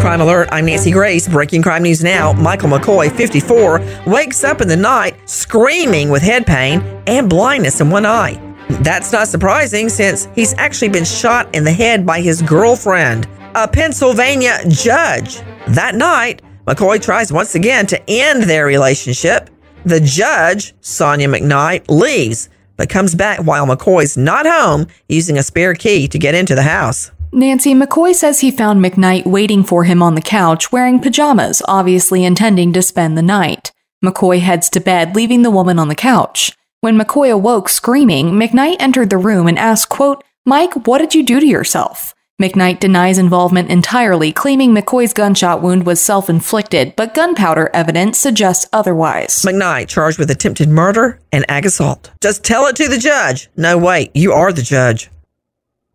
Crime Alert, I'm Nancy Grace. Breaking crime news now. Michael McCoy, 54, wakes up in the night screaming with head pain and blindness in one eye. That's not surprising since he's actually been shot in the head by his girlfriend, a Pennsylvania judge. That night, McCoy tries once again to end their relationship. The judge, Sonya McKnight, leaves, but comes back while McCoy's not home using a spare key to get into the house. Nancy McCoy says he found McKnight waiting for him on the couch wearing pajamas, obviously intending to spend the night. McCoy heads to bed, leaving the woman on the couch. When McCoy awoke screaming, McKnight entered the room and asked, quote, Mike, what did you do to yourself? McKnight denies involvement entirely, claiming McCoy's gunshot wound was self inflicted, but gunpowder evidence suggests otherwise. McKnight charged with attempted murder and ag assault. Just tell it to the judge. No, wait, you are the judge.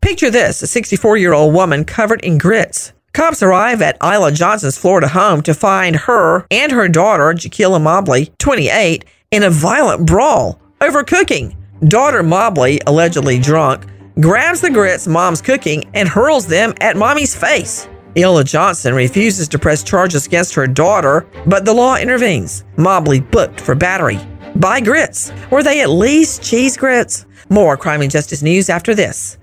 Picture this a 64 year old woman covered in grits. Cops arrive at Isla Johnson's Florida home to find her and her daughter, Jaquila Mobley, 28, in a violent brawl over cooking. Daughter Mobley, allegedly drunk, grabs the grits mom's cooking and hurls them at mommy's face. Illa Johnson refuses to press charges against her daughter, but the law intervenes. Mobley booked for battery. By grits. Were they at least cheese grits? More crime and justice news after this.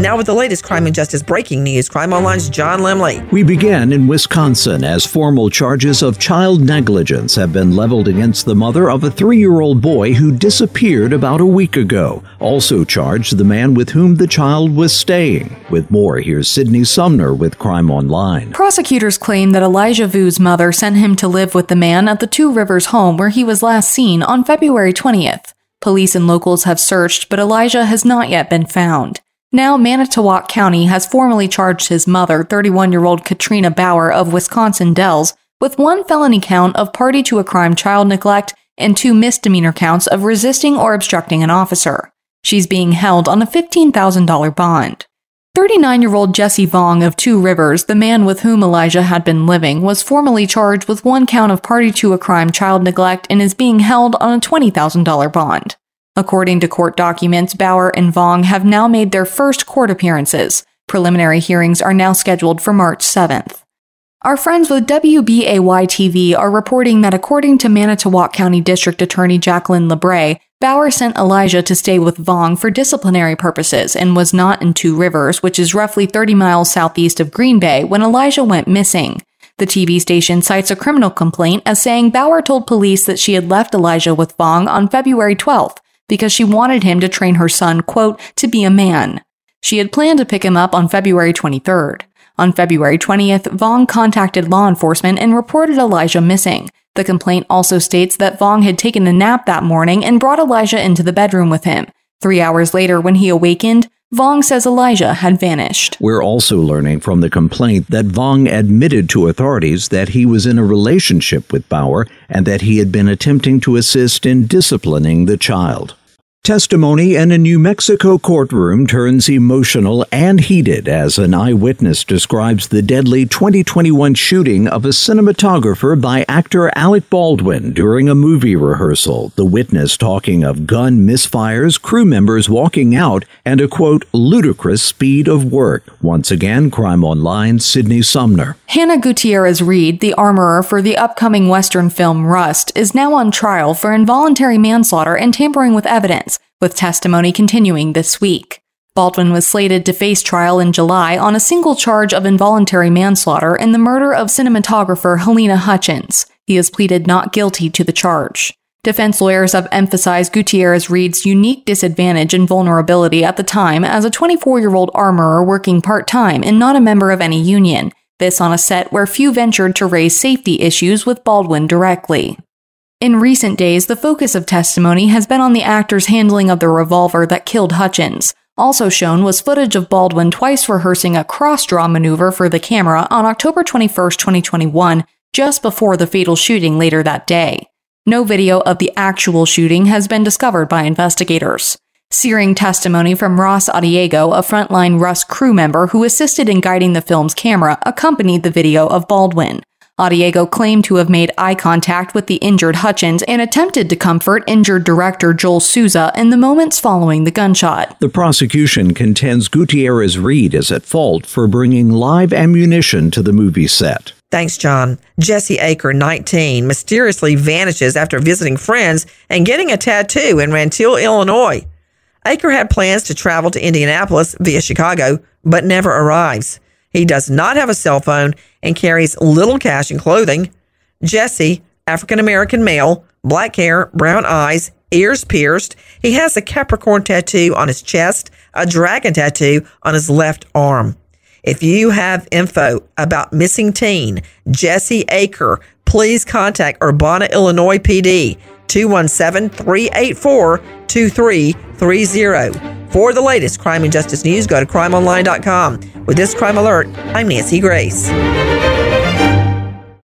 Now, with the latest crime and justice breaking news, Crime Online's John Lemley. We begin in Wisconsin as formal charges of child negligence have been leveled against the mother of a three year old boy who disappeared about a week ago. Also charged the man with whom the child was staying. With more, here's Sydney Sumner with Crime Online. Prosecutors claim that Elijah Vue's mother sent him to live with the man at the Two Rivers home where he was last seen on February 20th. Police and locals have searched, but Elijah has not yet been found. Now, Manitowoc County has formally charged his mother, 31 year old Katrina Baur of Wisconsin Dells, with one felony count of party to a crime child neglect and two misdemeanor counts of resisting or obstructing an officer. She's being held on a $15,000 bond. 39 year old Jesse Vang of Two Rivers, the man with whom Elijah had been living, was formally charged with one count of party to a crime child neglect and is being held on a $20,000 bond. According to court documents, Baur and Vang have now made their first court appearances. Preliminary hearings are now scheduled for March 7th. Our friends with WBAY TV are reporting that according to Manitowoc County District Attorney Jacalyn LaBre, Baur sent Elijah to stay with Vang for disciplinary purposes and was not in Two Rivers, which is roughly 30 miles southeast of Green Bay, when Elijah went missing. The TV station cites a criminal complaint as saying Baur told police that she had left Elijah with Vang on February 12th because she wanted him to train her son, quote, to be a man. She had planned to pick him up on February 23rd. On February 20th, Vang contacted law enforcement and reported Elijah missing. The complaint also states that Vang had taken a nap that morning and brought Elijah into the bedroom with him. Three hours later, when he awakened, Vang says Elijah had vanished. We're also learning from the complaint that Vang admitted to authorities that he was in a relationship with Baur and that he had been attempting to assist in disciplining the child. Testimony in a New Mexico courtroom turns emotional and heated as an eyewitness describes the deadly 2021 shooting of a cinematographer by actor Alec Baldwin during a movie rehearsal. The witness talking of gun misfires, crew members walking out, and a quote, ludicrous speed of work. Once again, Crime Online, Sydney Sumner. Hannah Gutierrez Reed, the armorer for the upcoming Western film Rust, is now on trial for involuntary manslaughter and tampering with evidence with testimony continuing this week. Baldwin was slated to face trial in July on a single charge of involuntary manslaughter in the murder of cinematographer Halyna Hutchins. He has pleaded not guilty to the charge. Defense lawyers have emphasized Gutierrez Reed's unique disadvantage and vulnerability at the time as a 24 year old armorer working part time and not a member of any union. This on a set where few ventured to raise safety issues with Baldwin directly. In recent days, the focus of testimony has been on the actor's handling of the revolver that killed Hutchins. Also shown was footage of Baldwin twice rehearsing a cross draw maneuver for the camera on October 21, 2021, just before the fatal shooting later that day. No video of the actual shooting has been discovered by investigators. Searing testimony from Ross Addiego, a frontline Rust crew member who assisted in guiding the film's camera, accompanied the video of Baldwin. Addiego claimed to have made eye contact with the injured Hutchins and attempted to comfort injured director Joel Souza in the moments following the gunshot. The prosecution contends Gutierrez Reed is at fault for bringing live ammunition to the movie set. Thanks, John. Jesse Aker, 19, mysteriously vanishes after visiting friends and getting a tattoo in Rantoul, Illinois. Aker had plans to travel to Indianapolis via Chicago, but never arrives. He does not have a cell phone and carries little cash and clothing. Jesse, African American male, black hair, brown eyes, ears pierced. He has a Capricorn tattoo on his chest, a dragon tattoo on his left arm. If you have info about missing teen Jesse Aker, please contact Urbana, Illinois PD 217 384 2330. For the latest crime and justice news, go to crimeonline.com. With this crime alert, I'm Nancy Grace.